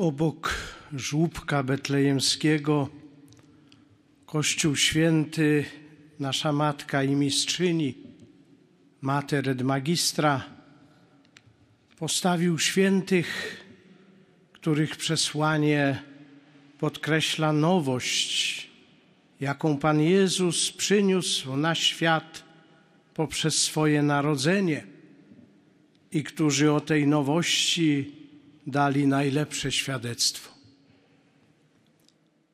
obok żłóbka betlejemskiego Kościół Święty, nasza Matka i Mistrzyni, Mater et Magistra, postawił świętych, których przesłanie podkreśla nowość, jaką Pan Jezus przyniósł na świat poprzez swoje narodzenie i którzy o tej nowości dali najlepsze świadectwo.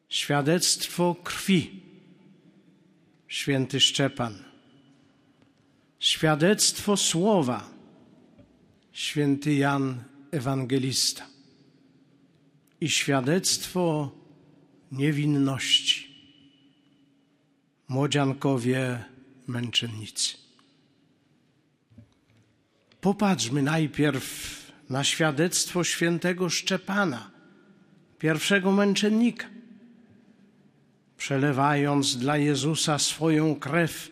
Świadectwo krwi, święty Szczepan. Świadectwo słowa, święty Jan Ewangelista. I świadectwo niewinności, młodziankowie męczennicy. Popatrzmy najpierw na świadectwo świętego Szczepana, pierwszego męczennika. Przelewając dla Jezusa swoją krew,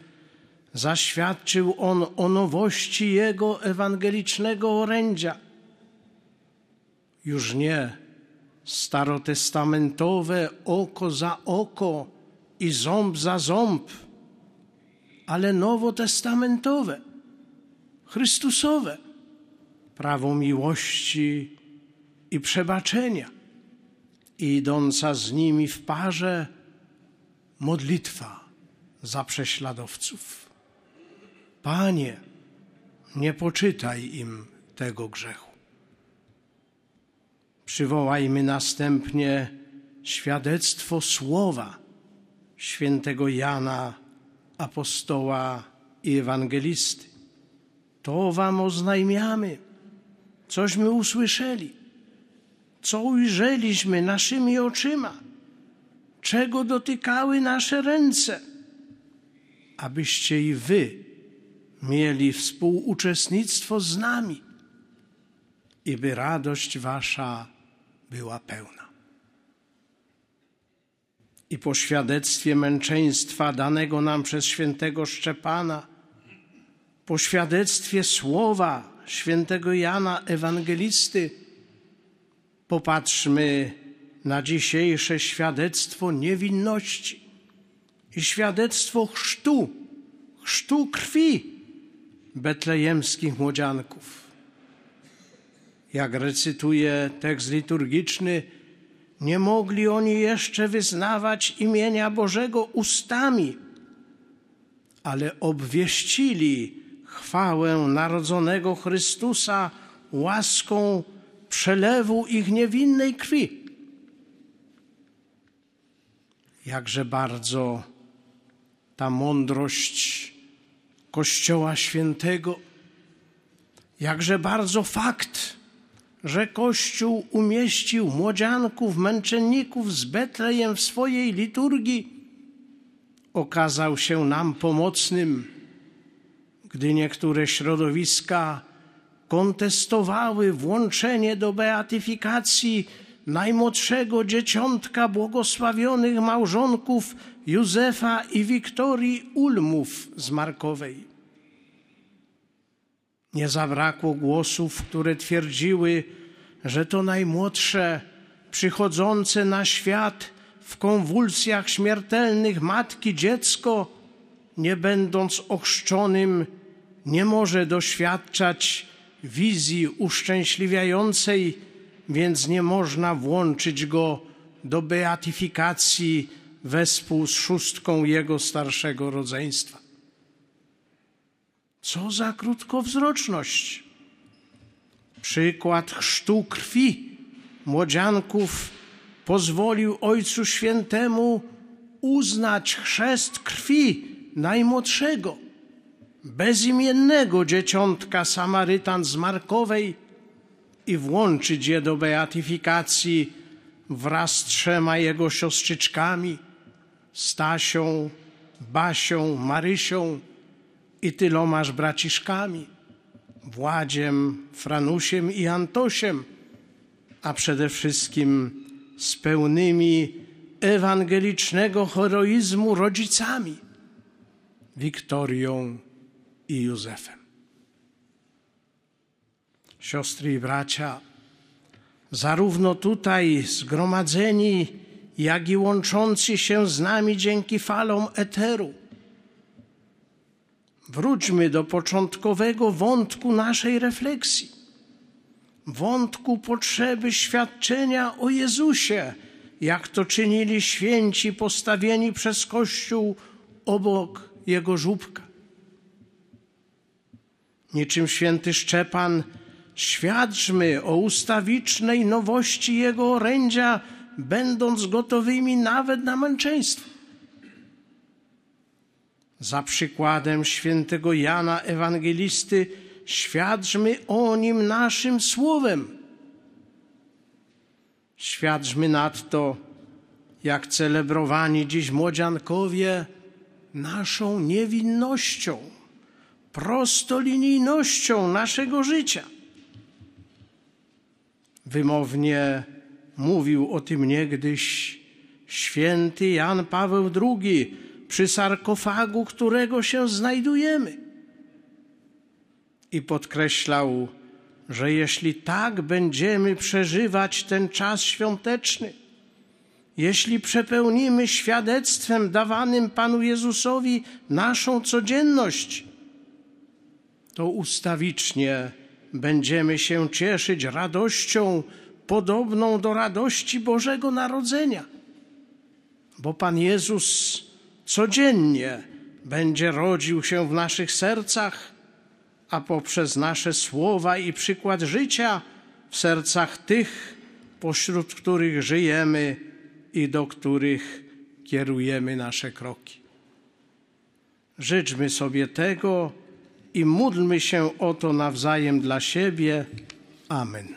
zaświadczył on o nowości jego ewangelicznego orędzia. Już nie starotestamentowe oko za oko i ząb za ząb, ale nowotestamentowe, Chrystusowe prawo miłości i przebaczenia, i idąca z nimi w parze modlitwa za prześladowców. Panie, nie poczytaj im tego grzechu. Przywołajmy następnie świadectwo słowa świętego Jana, apostoła i ewangelisty. To wam oznajmiamy cośmy usłyszeli, co ujrzeliśmy naszymi oczyma, czego dotykały nasze ręce, abyście i wy mieli współuczestnictwo z nami i by radość wasza była pełna. I po świadectwie męczeństwa danego nam przez świętego Szczepana, po świadectwie słowa, świętego Jana Ewangelisty, popatrzmy na dzisiejsze świadectwo niewinności i świadectwo chrztu, chrztu krwi betlejemskich młodzianków. Jak recytuje tekst liturgiczny, nie mogli oni jeszcze wyznawać imienia Bożego ustami, ale obwieścili chwałę narodzonego Chrystusa łaską przelewu ich niewinnej krwi. Jakże bardzo ta mądrość Kościoła Świętego, jakże bardzo fakt, że Kościół umieścił młodzianków, męczenników z Betlejem w swojej liturgii, okazał się nam pomocnym gdy niektóre środowiska kontestowały włączenie do beatyfikacji najmłodszego dzieciątka błogosławionych małżonków Józefa i Wiktorii Ulmów z Markowej. Nie zabrakło głosów, które twierdziły, że to najmłodsze, przychodzące na świat w konwulsjach śmiertelnych matki dziecko, nie będąc ochrzczonym, nie może doświadczać wizji uszczęśliwiającej, więc nie można włączyć go do beatyfikacji wespół z szóstką jego starszego rodzeństwa. Co za krótkowzroczność! Przykład chrztu krwi młodzianków pozwolił Ojcu Świętemu uznać chrzest krwi najmłodszego bezimiennego dzieciątka Samarytan z Markowej i włączyć je do beatyfikacji wraz z trzema jego siostrzyczkami, Stasią, Basią, Marysią i tylomaż braciszkami, Władziem, Franusiem i Antosiem, a przede wszystkim z pełnymi ewangelicznego heroizmu rodzicami, Wiktorią i Józefem. Siostry i bracia, zarówno tutaj zgromadzeni, jak i łączący się z nami dzięki falom eteru. Wróćmy do początkowego wątku naszej refleksji, wątku potrzeby świadczenia o Jezusie, jak to czynili święci postawieni przez Kościół obok jego żubka. Niczym święty Szczepan, świadczmy o ustawicznej nowości jego orędzia, będąc gotowymi nawet na męczeństwo. Za przykładem świętego Jana Ewangelisty świadczmy o nim naszym słowem. Świadczmy nadto, jak celebrowani dziś młodziankowie, naszą niewinnością, prostolinijnością naszego życia. Wymownie mówił o tym niegdyś święty Jan Paweł II przy sarkofagu, którego się znajdujemy. I podkreślał, że jeśli tak będziemy przeżywać ten czas świąteczny, jeśli przepełnimy świadectwem dawanym Panu Jezusowi naszą codzienność, to ustawicznie będziemy się cieszyć radością podobną do radości Bożego Narodzenia, bo Pan Jezus codziennie będzie rodził się w naszych sercach, a poprzez nasze słowa i przykład życia w sercach tych, pośród których żyjemy i do których kierujemy nasze kroki. Życzmy sobie tego i módlmy się o to nawzajem dla siebie. Amen.